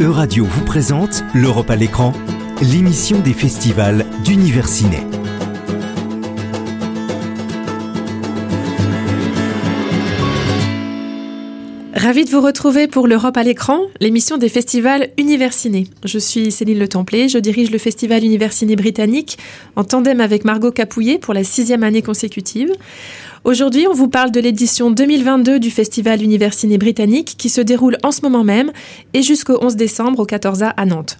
Euradio vous présente L'Europe à l'écran, l'émission des festivals d'Univers Ciné. Ravi de vous retrouver pour l'Europe à l'écran, l'émission des festivals Univers Ciné. Je suis Céline Le Templé, je dirige le festival Univers Ciné britannique en tandem avec Margot Capouillet pour la sixième année consécutive. Aujourd'hui, on vous parle de l'édition 2022 du Festival Univers Ciné britannique qui se déroule en ce moment même et jusqu'au 11 décembre au 14A à Nantes.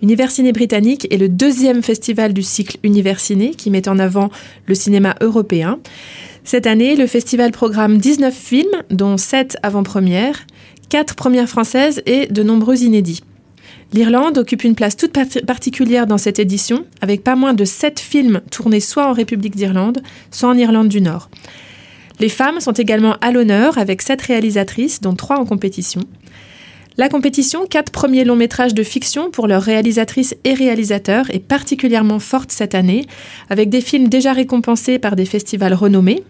Univers Ciné britannique est le deuxième festival du cycle Univers Ciné qui met en avant le cinéma européen. Cette année, le festival programme 19 films, dont 7 avant-premières, 4 premières françaises et de nombreux inédits. L'Irlande occupe une place toute particulière dans cette édition, avec pas moins de sept films tournés soit en République d'Irlande, soit en Irlande du Nord. Les femmes sont également à l'honneur, avec sept réalisatrices, dont trois en compétition. La compétition, quatre premiers longs métrages de fiction pour leurs réalisatrices et réalisateurs, est particulièrement forte cette année, avec des films déjà récompensés par des festivals renommés,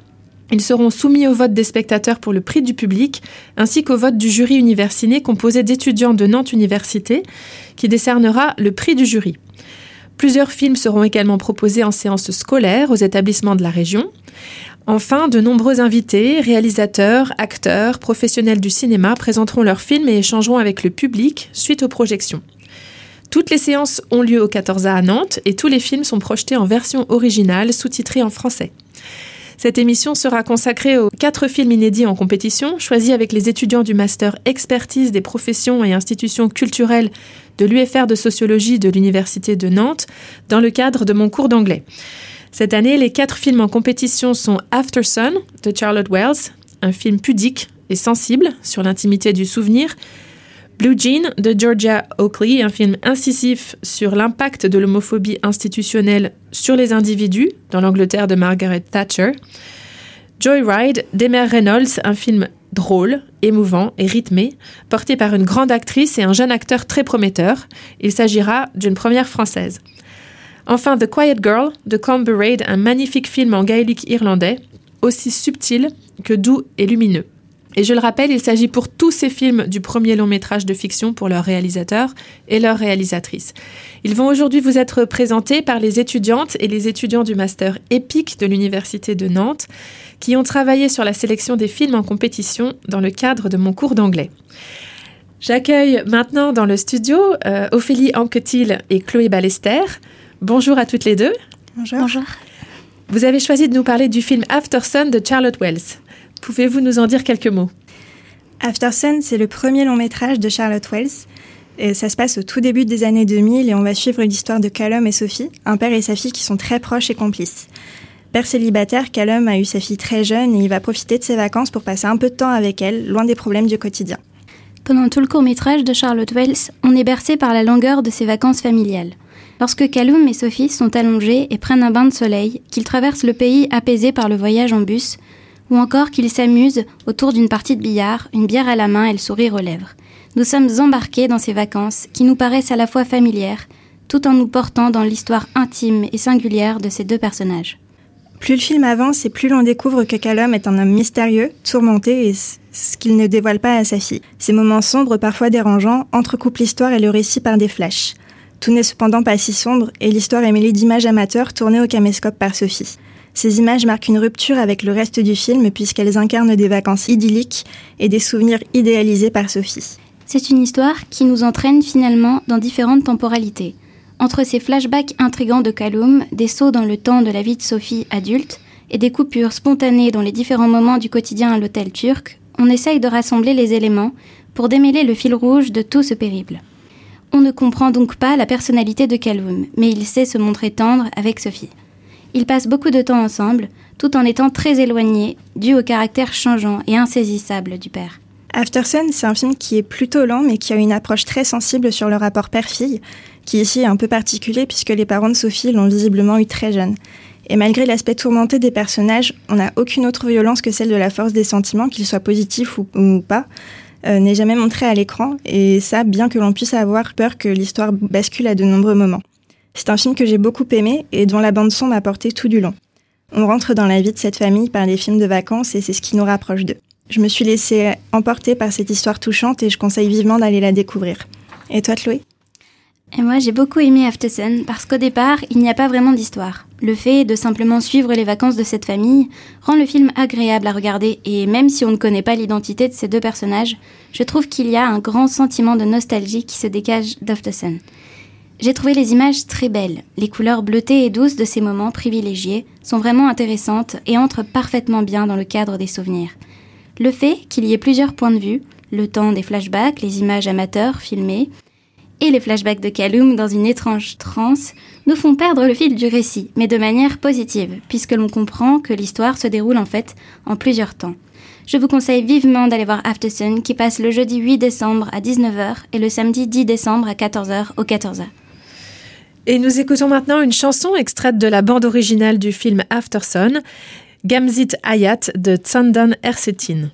ils seront soumis au vote des spectateurs pour le prix du public, ainsi qu'au vote du jury universiné composé d'étudiants de Nantes Université, qui décernera le prix du jury. Plusieurs films seront également proposés en séance scolaire aux établissements de la région. Enfin, de nombreux invités, réalisateurs, acteurs, professionnels du cinéma présenteront leurs films et échangeront avec le public suite aux projections. Toutes les séances ont lieu au 14A à Nantes et tous les films sont projetés en version originale sous-titrée en français. Cette émission sera consacrée aux quatre films inédits en compétition, choisis avec les étudiants du master expertise des professions et institutions culturelles de l'UFR de sociologie de l'Université de Nantes, dans le cadre de mon cours d'anglais. Cette année, les quatre films en compétition sont After Sun de Charlotte Wells, un film pudique et sensible sur l'intimité du souvenir, Blue Jean de Georgia Oakley, un film incisif sur l'impact de l'homophobie institutionnelle sur les individus dans l'Angleterre de Margaret Thatcher. Joyride d'Emer Reynolds, un film drôle, émouvant et rythmé, porté par une grande actrice et un jeune acteur très prometteur. Il s'agira d'une première française. Enfin, The Quiet Girl de Combe Raid, un magnifique film en gaélique irlandais, aussi subtil que doux et lumineux. Et je le rappelle, il s'agit pour tous ces films du premier long métrage de fiction pour leurs réalisateurs et leurs réalisatrices. Ils vont aujourd'hui vous être présentés par les étudiantes et les étudiants du master EPIC de l'Université de Nantes qui ont travaillé sur la sélection des films en compétition dans le cadre de mon cours d'anglais. J'accueille maintenant dans le studio euh, Ophélie Anquetil et Chloé Ballester. Bonjour à toutes les deux. Bonjour. Bonjour. Vous avez choisi de nous parler du film After Sun de Charlotte Wells. Pouvez-vous nous en dire quelques mots? After Sun, c'est le premier long métrage de Charlotte Wells. Et ça se passe au tout début des années 2000 et on va suivre l'histoire de Callum et Sophie, un père et sa fille qui sont très proches et complices. Père célibataire, Callum a eu sa fille très jeune et il va profiter de ses vacances pour passer un peu de temps avec elle, loin des problèmes du quotidien. Pendant tout le court métrage de Charlotte Wells, on est bercé par la longueur de ses vacances familiales. Lorsque Callum et Sophie sont allongés et prennent un bain de soleil, qu'ils traversent le pays apaisés par le voyage en bus, ou encore qu'ils s'amusent autour d'une partie de billard, une bière à la main et le sourire aux lèvres. Nous sommes embarqués dans ces vacances qui nous paraissent à la fois familières, tout en nous portant dans l'histoire intime et singulière de ces deux personnages. Plus le film avance et plus l'on découvre que Callum est un homme mystérieux, tourmenté et ce qu'il ne dévoile pas à sa fille. Ces moments sombres, parfois dérangeants, entrecoupent l'histoire et le récit par des flashs. Tout n'est cependant pas si sombre et l'histoire est mêlée d'images amateurs tournées au caméscope par Sophie. Ces images marquent une rupture avec le reste du film puisqu'elles incarnent des vacances idylliques et des souvenirs idéalisés par Sophie. C'est une histoire qui nous entraîne finalement dans différentes temporalités. Entre ces flashbacks intrigants de Kaloum, des sauts dans le temps de la vie de Sophie adulte et des coupures spontanées dans les différents moments du quotidien à l'hôtel turc, on essaye de rassembler les éléments pour démêler le fil rouge de tout ce périple. On ne comprend donc pas la personnalité de Kaloum, mais il sait se montrer tendre avec Sophie. Ils passent beaucoup de temps ensemble, tout en étant très éloignés, dû au caractère changeant et insaisissable du père. After Sun, c'est un film qui est plutôt lent, mais qui a une approche très sensible sur le rapport père-fille, qui ici est un peu particulier puisque les parents de Sophie l'ont visiblement eu très jeune. Et malgré l'aspect tourmenté des personnages, on n'a aucune autre violence que celle de la force des sentiments, qu'ils soient positifs ou, pas, euh, n'est jamais montrée à l'écran, et ça bien que l'on puisse avoir peur que l'histoire bascule à de nombreux moments. C'est un film que j'ai beaucoup aimé et dont la bande-son m'a porté tout du long. On rentre dans la vie de cette famille par des films de vacances et c'est ce qui nous rapproche d'eux. Je me suis laissée emporter par cette histoire touchante et je conseille vivement d'aller la découvrir. Et toi, Chloé? Et moi, j'ai beaucoup aimé Aftersun parce qu'au départ, il n'y a pas vraiment d'histoire. Le fait de simplement suivre les vacances de cette famille rend le film agréable à regarder et même si on ne connaît pas l'identité de ces deux personnages, je trouve qu'il y a un grand sentiment de nostalgie qui se dégage d'Aftersun. J'ai trouvé les images très belles. Les couleurs bleutées et douces de ces moments privilégiés sont vraiment intéressantes et entrent parfaitement bien dans le cadre des souvenirs. Le fait qu'il y ait plusieurs points de vue, le temps des flashbacks, les images amateurs filmées, et les flashbacks de Kaloum dans une étrange transe nous font perdre le fil du récit, mais de manière positive, puisque l'on comprend que l'histoire se déroule en fait en plusieurs temps. Je vous conseille vivement d'aller voir Aftersun qui passe le jeudi 8 décembre à 19h et le samedi 10 décembre à 14h au 14h. Et nous écoutons maintenant une chanson extraite de la bande originale du film Aftersun, Gamzit Hayat de Tsandan Ersetin.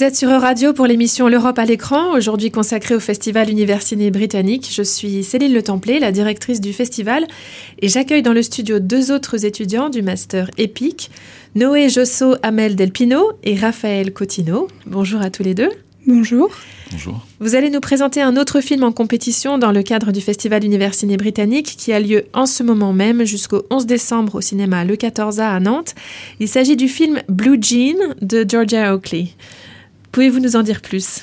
Vous êtes sur Radio pour l'émission L'Europe à l'écran, aujourd'hui consacrée au Festival Universiné britannique. Je suis Céline Le Templé, la directrice du festival, et j'accueille dans le studio deux autres étudiants du master EPIC, Noé Josso Amel Delpino et Raphaël Cotino. Bonjour à tous les deux. Bonjour. Bonjour. Vous allez nous présenter un autre film en compétition dans le cadre du Festival Univers Ciné Britannique qui a lieu en ce moment même jusqu'au 11 décembre au cinéma Le 14A à Nantes. Il s'agit du film Blue Jean de Georgia Oakley. Pouvez-vous nous en dire plus?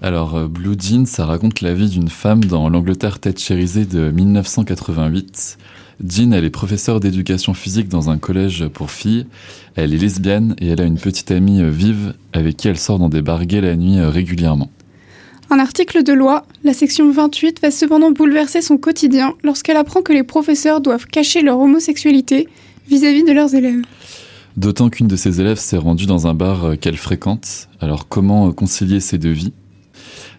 Alors, euh, Blue Jean, ça raconte la vie d'une femme dans l'Angleterre thatchérisée de 1988. Jean, elle est professeure d'éducation physique dans un collège pour filles. Elle est lesbienne et elle a une petite amie euh, vive avec qui elle sort dans des bars gays la nuit euh, régulièrement. Un article de loi, la section 28, va cependant bouleverser son quotidien lorsqu'elle apprend que les professeurs doivent cacher leur homosexualité vis-à-vis de leurs élèves. D'autant qu'une de ses élèves s'est rendue dans un bar euh, qu'elle fréquente. Alors comment concilier ces deux vies?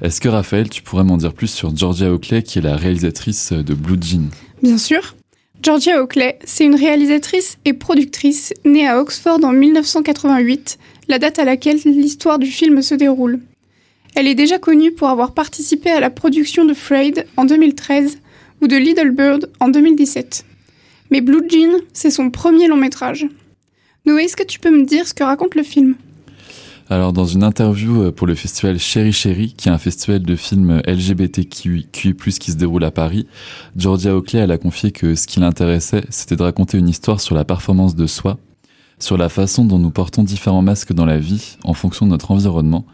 Est-ce que Raphaël, tu pourrais m'en dire plus sur Georgia Oakley, qui est la réalisatrice de Blue Jean? Bien sûr. Georgia Oakley, c'est une réalisatrice et productrice née à Oxford en 1988, la date à laquelle l'histoire du film se déroule. Elle est déjà connue pour avoir participé à la production de Frayed en 2013 ou de Little Bird en 2017. Mais Blue Jean, c'est son premier long métrage. Noé, est-ce que tu peux me dire ce que raconte le film? Alors, dans une interview pour le festival Chéri Chéri, qui est un festival de films LGBTQI+, qui se déroule à Paris, Georgia Oakley, elle a confié que ce qui l'intéressait, c'était de raconter une histoire sur la performance de soi, sur la façon dont nous portons différents masques dans la vie, en fonction de notre environnement.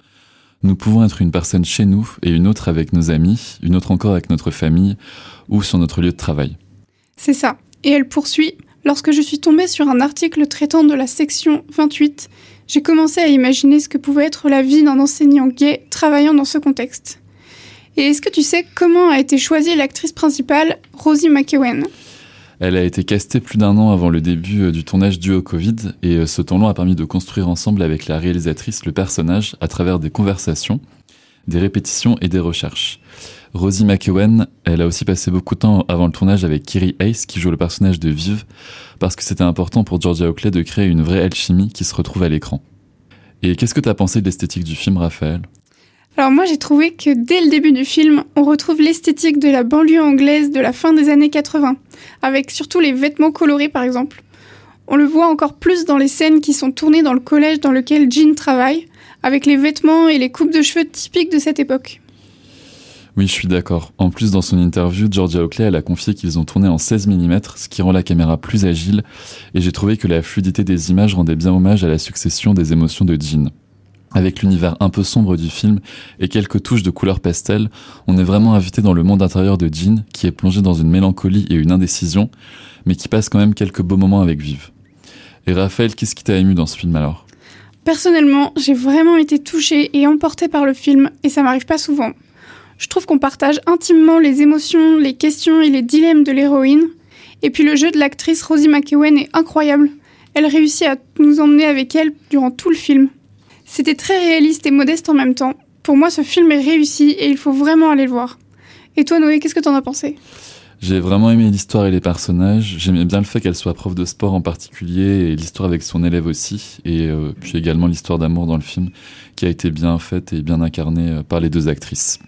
Nous pouvons être une personne chez nous et une autre avec nos amis, une autre encore avec notre famille ou sur notre lieu de travail. C'est ça. Et elle poursuit. Lorsque je suis tombée sur un article traitant de la section 28, j'ai commencé à imaginer ce que pouvait être la vie d'un enseignant gay travaillant dans ce contexte. Et est-ce que tu sais comment a été choisie l'actrice principale, Rosie McEwen? Elle a été castée plus d'un an avant le début euh, du tournage dû au Covid, et euh, ce temps long a permis de construire ensemble avec la réalisatrice le personnage à travers des conversations, des répétitions et des recherches. Rosie McEwen, elle a aussi passé beaucoup de temps avant le tournage avec Kiri Ace, qui joue le personnage de Vive, parce que c'était important pour Georgia Oakley de créer une vraie alchimie qui se retrouve à l'écran. Et qu'est-ce que tu pensé de l'esthétique du film, Raphaël? Alors moi j'ai trouvé que dès le début du film, on retrouve l'esthétique de la banlieue anglaise de la fin des années 80, avec surtout les vêtements colorés par exemple. On le voit encore plus dans les scènes qui sont tournées dans le collège dans lequel Jean travaille, avec les vêtements et les coupes de cheveux typiques de cette époque. Oui, je suis d'accord. En plus, dans son interview, Georgia Oakley, a confié qu'ils ont tourné en 16 mm, ce qui rend la caméra plus agile, et j'ai trouvé que la fluidité des images rendait bien hommage à la succession des émotions de Jean. Avec l'univers un peu sombre du film et quelques touches de couleur pastel, on est vraiment invité dans le monde intérieur de Jean, qui est plongé dans une mélancolie et une indécision, mais qui passe quand même quelques beaux moments avec Vive. Et Raphaël, qu'est-ce qui t'a ému dans ce film alors? Personnellement, j'ai vraiment été touchée et emportée par le film, et ça m'arrive pas souvent. Je trouve qu'on partage intimement les émotions, les questions et les dilemmes de l'héroïne. Et puis le jeu de l'actrice Rosie McEwen est incroyable. Elle réussit à nous emmener avec elle durant tout le film. C'était très réaliste et modeste en même temps. Pour moi, ce film est réussi et il faut vraiment aller le voir. Et toi, Noé, qu'est-ce que t'en as pensé? J'ai vraiment aimé l'histoire et les personnages. J'aimais bien le fait qu'elle soit prof de sport en particulier et l'histoire avec son élève aussi. Et euh, puis également l'histoire d'amour dans le film qui a été bien faite et bien incarnée euh, par les deux actrices.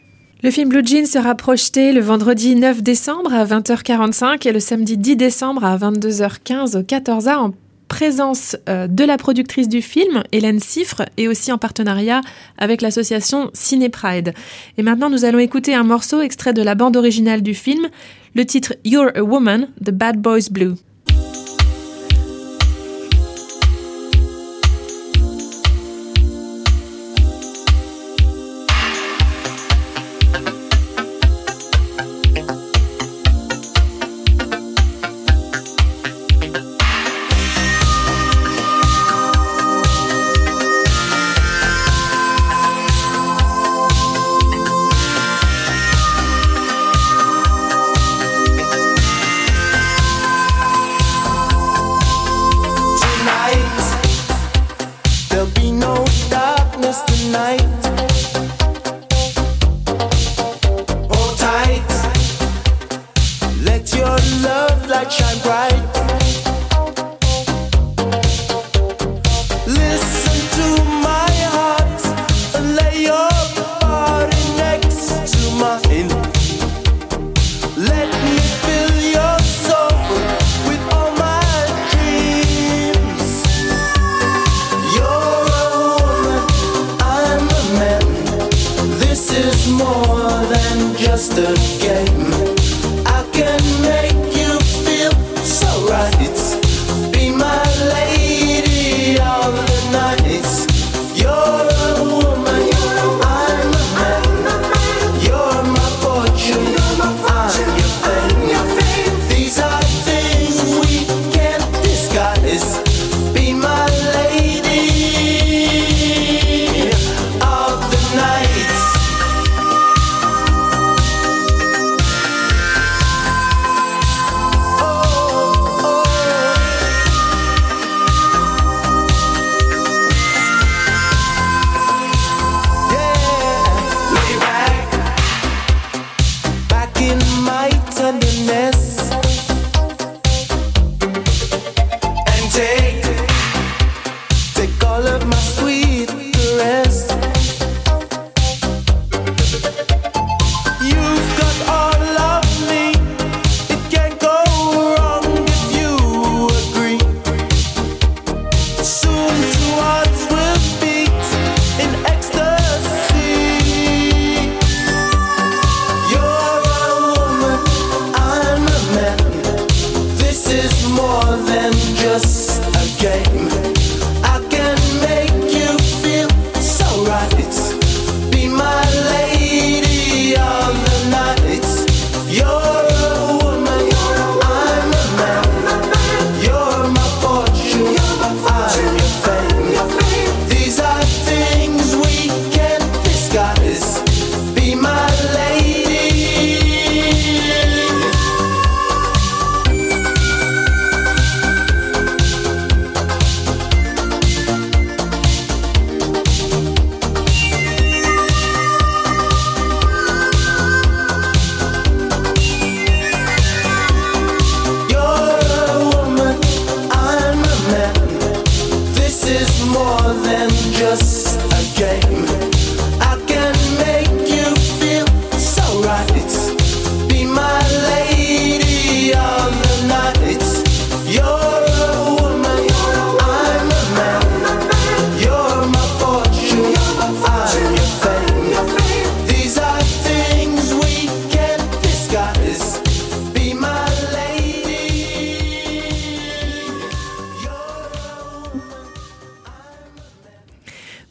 Le film Blue Jean sera projeté le vendredi 9 décembre à 20h45 et le samedi 10 décembre à 22h15 au 14A en présence euh, de la productrice du film, Hélène Siffre, et aussi en partenariat avec l'association Ciné Pride. Et maintenant, nous allons écouter un morceau extrait de la bande originale du film, le titre You're a Woman, The Bad Boys Blue. just a game.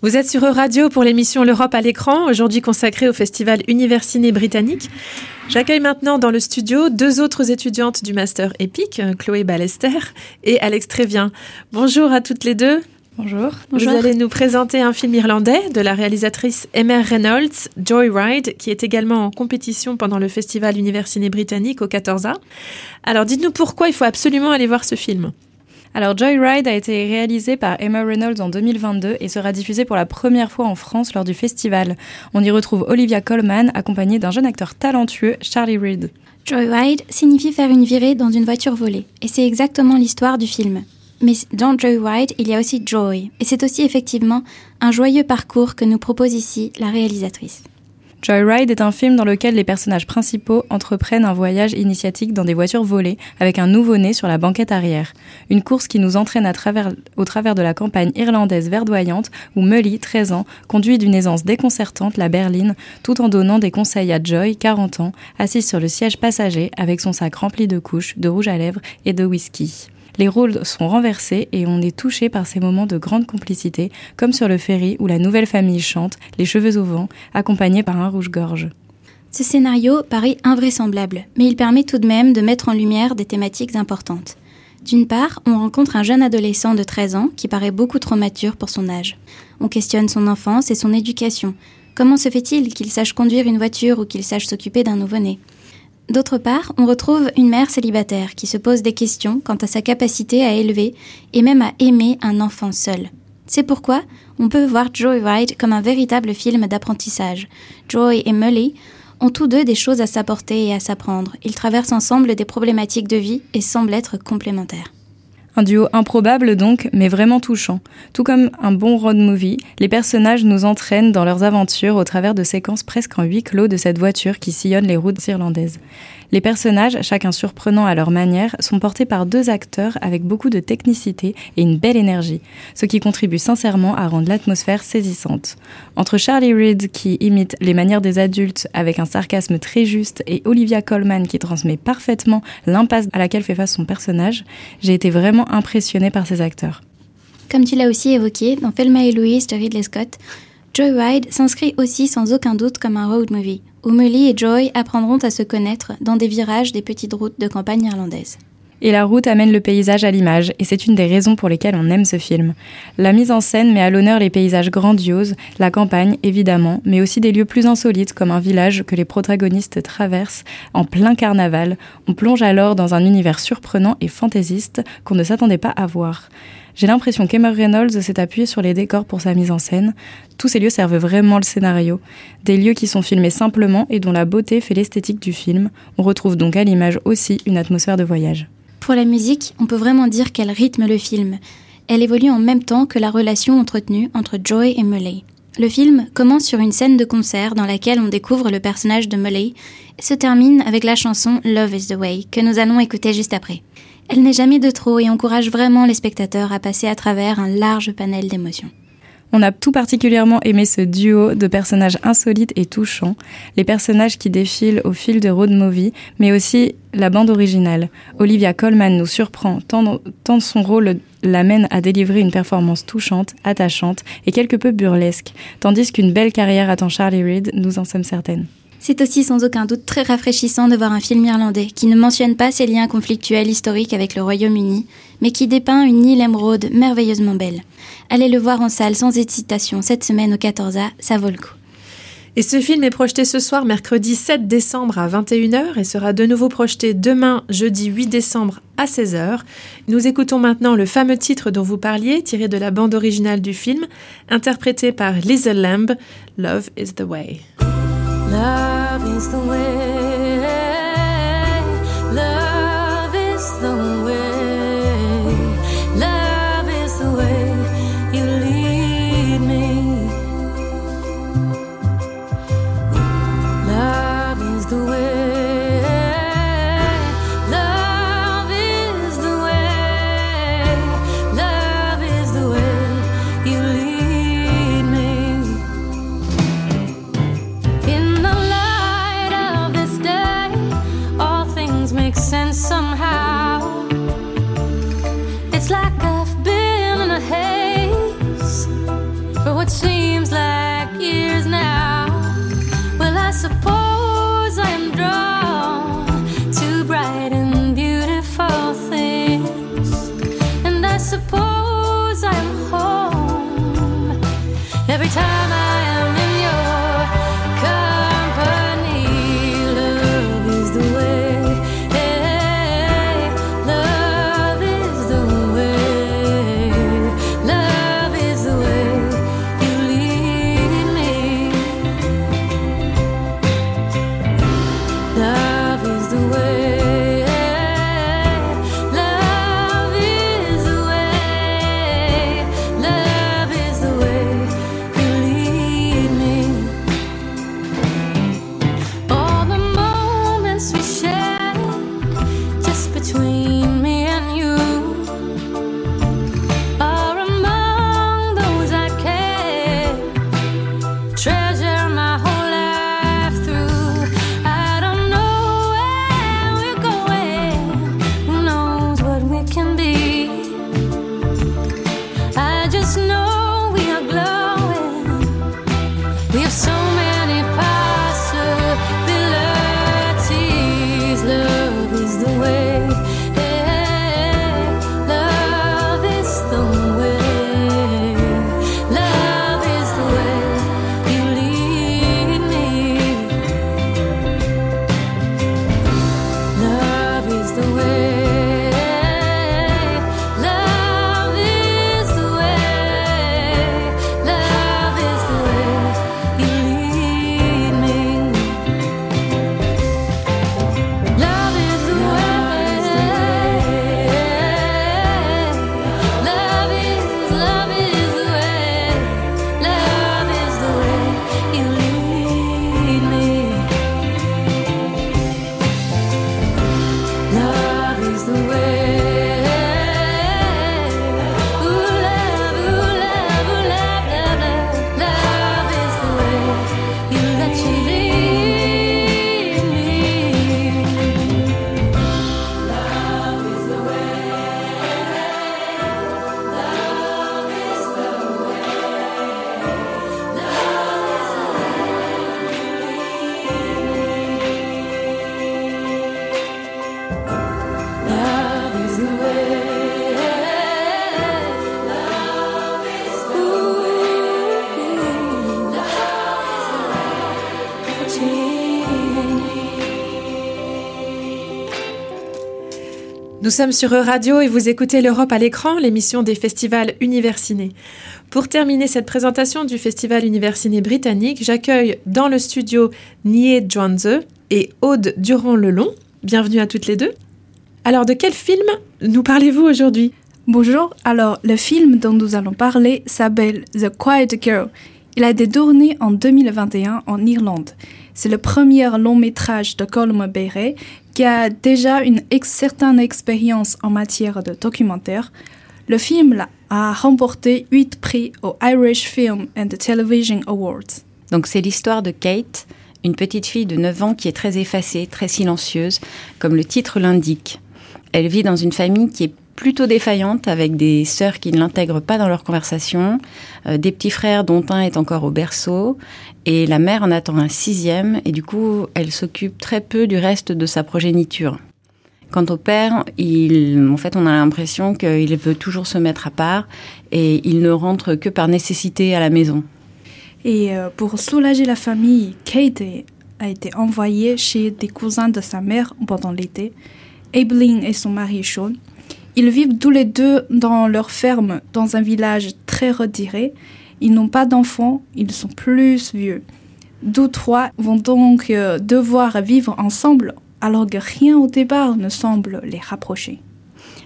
Vous êtes sur Radio pour l'émission L'Europe à l'écran, aujourd'hui consacrée au festival Universiné britannique. J'accueille maintenant dans le studio deux autres étudiantes du Master EPIC, Chloé Ballester et Alex Trévien. Bonjour à toutes les deux. Bonjour. Vous allez nous présenter un film irlandais de la réalisatrice Emer Reynolds, Joyride, qui est également en compétition pendant le festival Universiné britannique au 14A. Alors dites-nous pourquoi il faut absolument aller voir ce film. Alors Joyride a été réalisé par Emma Reynolds en 2022 et sera diffusé pour la première fois en France lors du festival. On y retrouve Olivia Colman accompagnée d'un jeune acteur talentueux, Charlie Reed. Joyride signifie faire une virée dans une voiture volée et c'est exactement l'histoire du film. Mais dans Joyride, il y a aussi Joy et c'est aussi effectivement un joyeux parcours que nous propose ici la réalisatrice. Joyride est un film dans lequel les personnages principaux entreprennent un voyage initiatique dans des voitures volées avec un nouveau-né sur la banquette arrière. Une course qui nous entraîne au travers de la campagne irlandaise verdoyante où Mully, 13 ans, conduit d'une aisance déconcertante la berline tout en donnant des conseils à Joy, 40 ans, assise sur le siège passager avec son sac rempli de couches, de rouge à lèvres et de whisky. Les rôles sont renversés et on est touché par ces moments de grande complicité, comme sur le ferry où la nouvelle famille chante, les cheveux au vent, accompagnée par un rouge-gorge. Ce scénario paraît invraisemblable, mais il permet tout de même de mettre en lumière des thématiques importantes. D'une part, on rencontre un jeune adolescent de 13 ans qui paraît beaucoup trop mature pour son âge. On questionne son enfance et son éducation. Comment se fait-il qu'il sache conduire une voiture ou qu'il sache s'occuper d'un nouveau-né? D'autre part, on retrouve une mère célibataire qui se pose des questions quant à sa capacité à élever et même à aimer un enfant seul. C'est pourquoi on peut voir Joyride comme un véritable film d'apprentissage. Joy et Mully ont tous deux des choses à s'apporter et à s'apprendre. Ils traversent ensemble des problématiques de vie et semblent être complémentaires. Un duo improbable donc, mais vraiment touchant. Tout comme un bon road movie, les personnages nous entraînent dans leurs aventures au travers de séquences presque en huis clos de cette voiture qui sillonne les routes irlandaises. Les personnages, chacun surprenant à leur manière, sont portés par deux acteurs avec beaucoup de technicité et une belle énergie, ce qui contribue sincèrement à rendre l'atmosphère saisissante. Entre Charlie Reed qui imite les manières des adultes avec un sarcasme très juste et Olivia Colman qui transmet parfaitement l'impasse à laquelle fait face son personnage, j'ai été vraiment impressionnée par ces acteurs. Comme tu l'as aussi évoqué, dans Thelma et Louise de Ridley Scott, Joyride s'inscrit aussi sans aucun doute comme un road movie, où Molly et Joy apprendront à se connaître dans des virages des petites routes de campagne irlandaise. Et la route amène le paysage à l'image, et c'est une des raisons pour lesquelles on aime ce film. La mise en scène met à l'honneur les paysages grandioses, la campagne évidemment, mais aussi des lieux plus insolites comme un village que les protagonistes traversent en plein carnaval. On plonge alors dans un univers surprenant et fantaisiste qu'on ne s'attendait pas à voir. J'ai l'impression qu'Emma Reynolds s'est appuyé sur les décors pour sa mise en scène. Tous ces lieux servent vraiment le scénario. Des lieux qui sont filmés simplement et dont la beauté fait l'esthétique du film. On retrouve donc à l'image aussi une atmosphère de voyage. Pour la musique, on peut vraiment dire qu'elle rythme le film. Elle évolue en même temps que la relation entretenue entre Joy et Mully. Le film commence sur une scène de concert dans laquelle on découvre le personnage de Mully et se termine avec la chanson Love is the Way que nous allons écouter juste après. Elle n'est jamais de trop et encourage vraiment les spectateurs à passer à travers un large panel d'émotions. On a tout particulièrement aimé ce duo de personnages insolites et touchants, les personnages qui défilent au fil de road movie, mais aussi la bande originale. Olivia Colman nous surprend tant, son rôle l'amène à délivrer une performance touchante, attachante et quelque peu burlesque, tandis qu'une belle carrière attend Charlie Reed, nous en sommes certaines. C'est aussi sans aucun doute très rafraîchissant de voir un film irlandais qui ne mentionne pas ses liens conflictuels historiques avec le Royaume-Uni, mais qui dépeint une île émeraude merveilleusement belle. Allez le voir en salle sans hésitation cette semaine au 14A, ça vaut le coup. Et ce film est projeté ce soir, mercredi 7 décembre à 21h et sera de nouveau projeté demain, jeudi 8 décembre à 16h. Nous écoutons maintenant le fameux titre dont vous parliez, tiré de la bande originale du film, interprété par Lisa Lamb, Love is the Way. Love is the way. And We have so Nous sommes sur Radio et vous écoutez l'Europe à l'écran, l'émission des festivals Universiné. Pour terminer cette présentation du Festival Universiné britannique, j'accueille dans le studio Nie Zhuanze et Aude Durand-Lelon. Bienvenue à toutes les deux. Alors, de quel film nous parlez-vous aujourd'hui? Bonjour, alors le film dont nous allons parler s'appelle The Quiet Girl. Il a été tourné en 2021 en Irlande. C'est le premier long métrage de Colm Beret qui a déjà une certaine expérience en matière de documentaire. Le film a remporté 8 prix au Irish Film and Television Awards. Donc c'est l'histoire de Kate, une petite fille de 9 ans qui est très effacée, très silencieuse, comme le titre l'indique. Elle vit dans une famille qui est plutôt défaillante, avec des sœurs qui ne l'intègrent pas dans leur conversation, euh, des petits frères dont un est encore au berceau, et la mère en attend un sixième, et du coup, elle s'occupe très peu du reste de sa progéniture. Quant au père, il, en fait, on a l'impression qu'il veut toujours se mettre à part, et il ne rentre que par nécessité à la maison. Et euh, pour soulager la famille, Kate a été envoyée chez des cousins de sa mère pendant l'été. Abeline et son mari Sean. Ils vivent tous les deux dans leur ferme dans un village très retiré. Ils n'ont pas d'enfants, ils sont plus vieux. Tous trois vont donc euh, devoir vivre ensemble alors que rien au départ ne semble les rapprocher.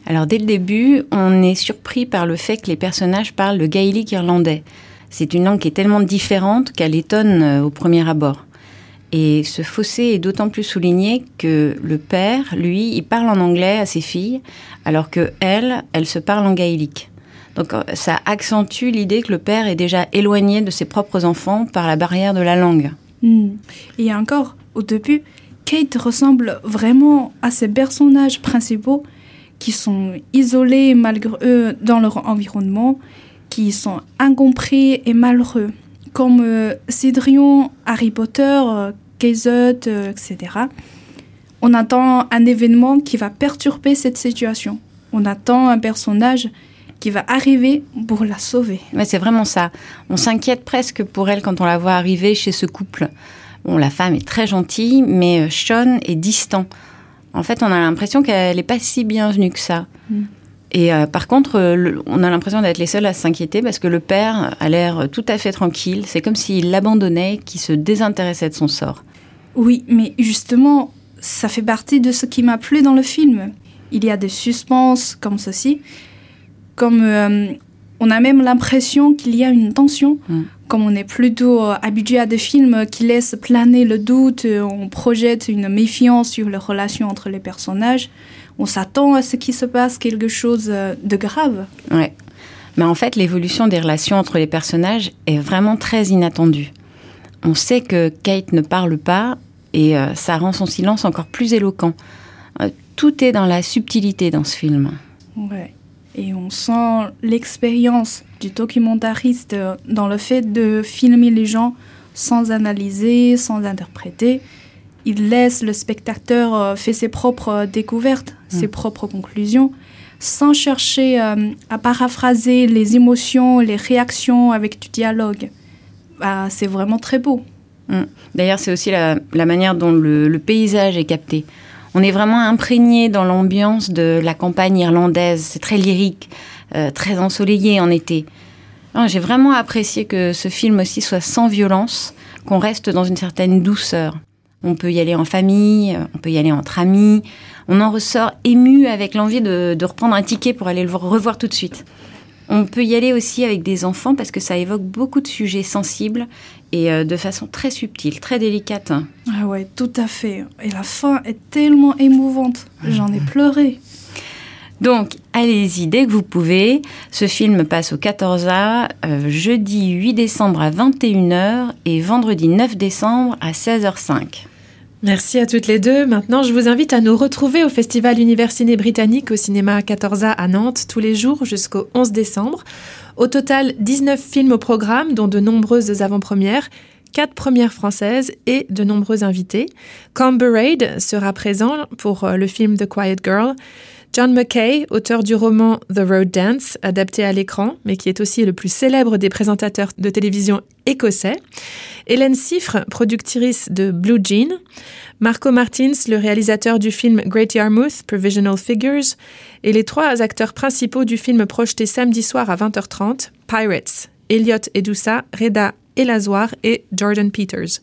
Alors dès le début, on est surpris par le fait que les personnages parlent le gaélique irlandais. C'est une langue qui est tellement différente qu'elle étonne euh, au premier abord. Et ce fossé est d'autant plus souligné que le père, lui, il parle en anglais à ses filles, alors que elle, elle se parle en gaélique. Donc euh, ça accentue l'idée que le père est déjà éloigné de ses propres enfants par la barrière de la langue. Hmm. Et encore, au début, Kate ressemble vraiment à ces personnages principaux qui sont isolés malgré eux dans leur environnement, qui sont incompris et malheureux, comme euh, Harry Potter, euh, etc. On attend un événement qui va perturber cette situation. On attend un personnage qui va arriver pour la sauver. Ouais, c'est vraiment ça. On s'inquiète presque pour elle quand on la voit arriver chez ce couple. Bon, la femme est très gentille, mais euh, Sean est distant. En fait, on a l'impression qu'elle n'est pas si bienvenue que ça. Mm. Et euh, par contre, le- on a l'impression d'être les seuls à s'inquiéter parce que le père a l'air tout à fait tranquille. C'est comme s'il l'abandonnait, qu'il se désintéressait de son sort. Oui, mais justement, ça fait partie de ce qui m'a plu dans le film. Il y a des suspens comme ceci, comme euh, on a même l'impression qu'il y a une tension, Mm. comme on est plutôt euh, habitué à des films qui laissent planer le doute, euh, on projette une méfiance sur les relations entre les personnages, on s'attend à ce qui se passe quelque chose de grave. Ouais. Mais en fait, l'évolution des relations entre les personnages est vraiment très inattendue. On sait que Kate ne parle pas et euh, ça rend son silence encore plus éloquent. Euh, tout est dans la subtilité dans ce film. Ouais. Et on sent l'expérience du documentariste euh, dans le fait de filmer les gens sans analyser, sans interpréter. Il laisse le spectateur euh, faire ses propres découvertes, ses propres conclusions, sans chercher euh, à paraphraser les émotions, les réactions avec du dialogue. Bah, c'est vraiment très beau. D'ailleurs, c'est aussi la, manière dont le, paysage est capté. On est vraiment imprégné dans l'ambiance de la campagne irlandaise. C'est très lyrique, euh, très ensoleillé en été. Non, J'ai vraiment apprécié que ce film aussi soit sans violence, qu'on reste dans une certaine douceur. On peut y aller en famille, on peut y aller entre amis. On en ressort ému avec l'envie de, de reprendre un ticket pour aller le revoir tout de suite. On peut y aller aussi avec des enfants parce que ça évoque beaucoup de sujets sensibles et euh, de façon très subtile, très délicate. Ah ouais, tout à fait. Et la fin est tellement émouvante. J'en ai pleuré. Donc, allez-y dès que vous pouvez. Ce film passe au 14A, euh, jeudi 8 décembre à 21h et vendredi 9 décembre à 16h05. Merci à toutes les deux. Maintenant, je vous invite à nous retrouver au Festival Universiné Britannique au cinéma 14A à Nantes tous les jours jusqu'au 11 décembre. Au total, 19 films au programme, dont de nombreuses avant-premières, 4 premières françaises et de nombreux invités. Comber Raid sera présent pour euh, le film The Quiet Girl. John McKay, auteur du roman The Road Dance, adapté à l'écran, mais qui est aussi le plus célèbre des présentateurs de télévision écossais. Hélène Siffre, productrice de Blue Jean. Marco Martins, le réalisateur du film Great Yarmouth, Provisional Figures. Et les trois acteurs principaux du film projeté samedi soir à 20h30, Pirates, Elliot Edoussa, Reda Elazoir et Jordan Peters.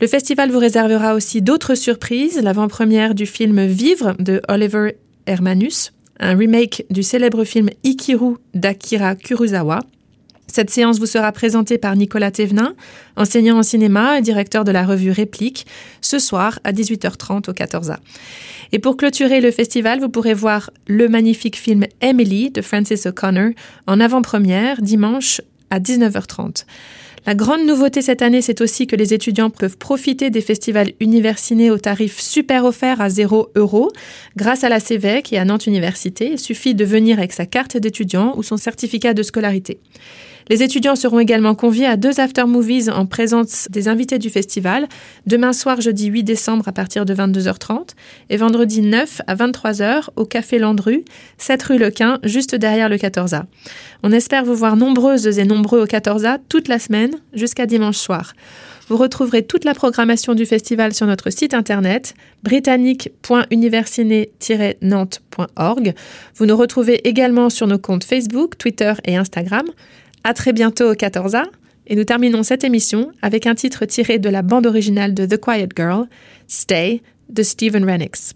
Le festival vous réservera aussi d'autres surprises, l'avant-première du film Vivre de Oliver Hermanus, un remake du célèbre film Ikiru d'Akira Kurosawa. Cette séance vous sera présentée par Nicolas Thévenin, enseignant en cinéma et directeur de la revue Réplique, ce soir à 18h30 au 14A. Et pour clôturer le festival, vous pourrez voir le magnifique film Emily de Francis O'Connor en avant-première dimanche à 19h30. La grande nouveauté cette année, c'est aussi que les étudiants peuvent profiter des festivals universinés au tarif super offert à 0 euros grâce à la CEVEC et à Nantes Université. Il suffit de venir avec sa carte d'étudiant ou son certificat de scolarité. Les étudiants seront également conviés à deux after-movies en présence des invités du festival, demain soir jeudi 8 décembre à partir de 22h30 et vendredi 9 à 23h au Café Landru, 7 rue Lequin, juste derrière le 14A. On espère vous voir nombreuses et nombreux au 14A toute la semaine jusqu'à dimanche soir. Vous retrouverez toute la programmation du festival sur notre site internet britannique.universiné-nantes.org. Vous nous retrouvez également sur nos comptes Facebook, Twitter et Instagram. À très bientôt au 14A. Et nous terminons cette émission avec un titre tiré de la bande originale de The Quiet Girl, Stay, de Stephen Renix.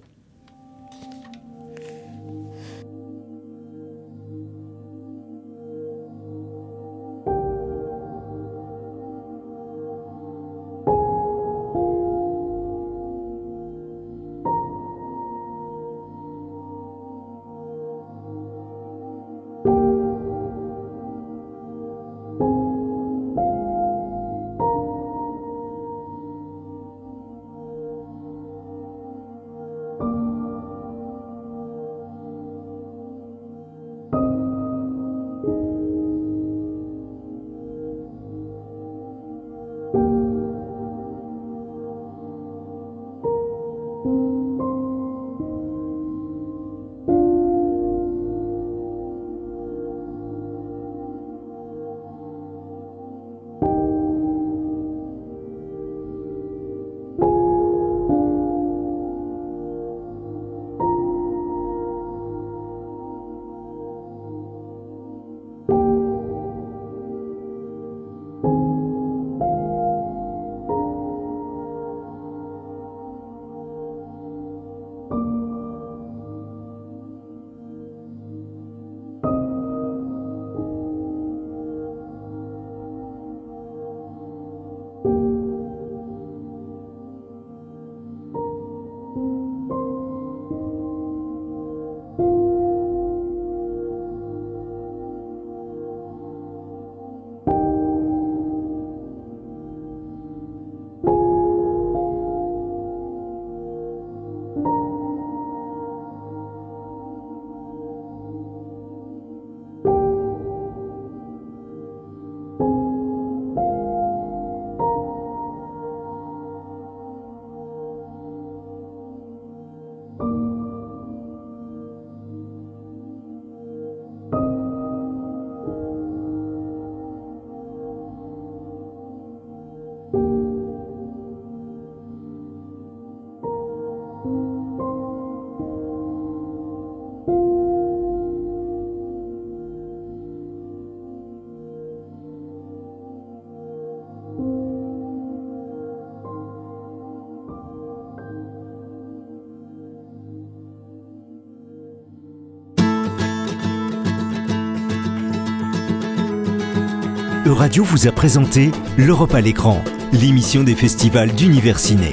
Euradio vous a présenté L'Europe à l'écran, l'émission des festivals d'Universiné.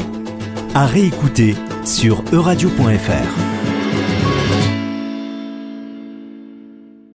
À réécouter sur euradio.fr.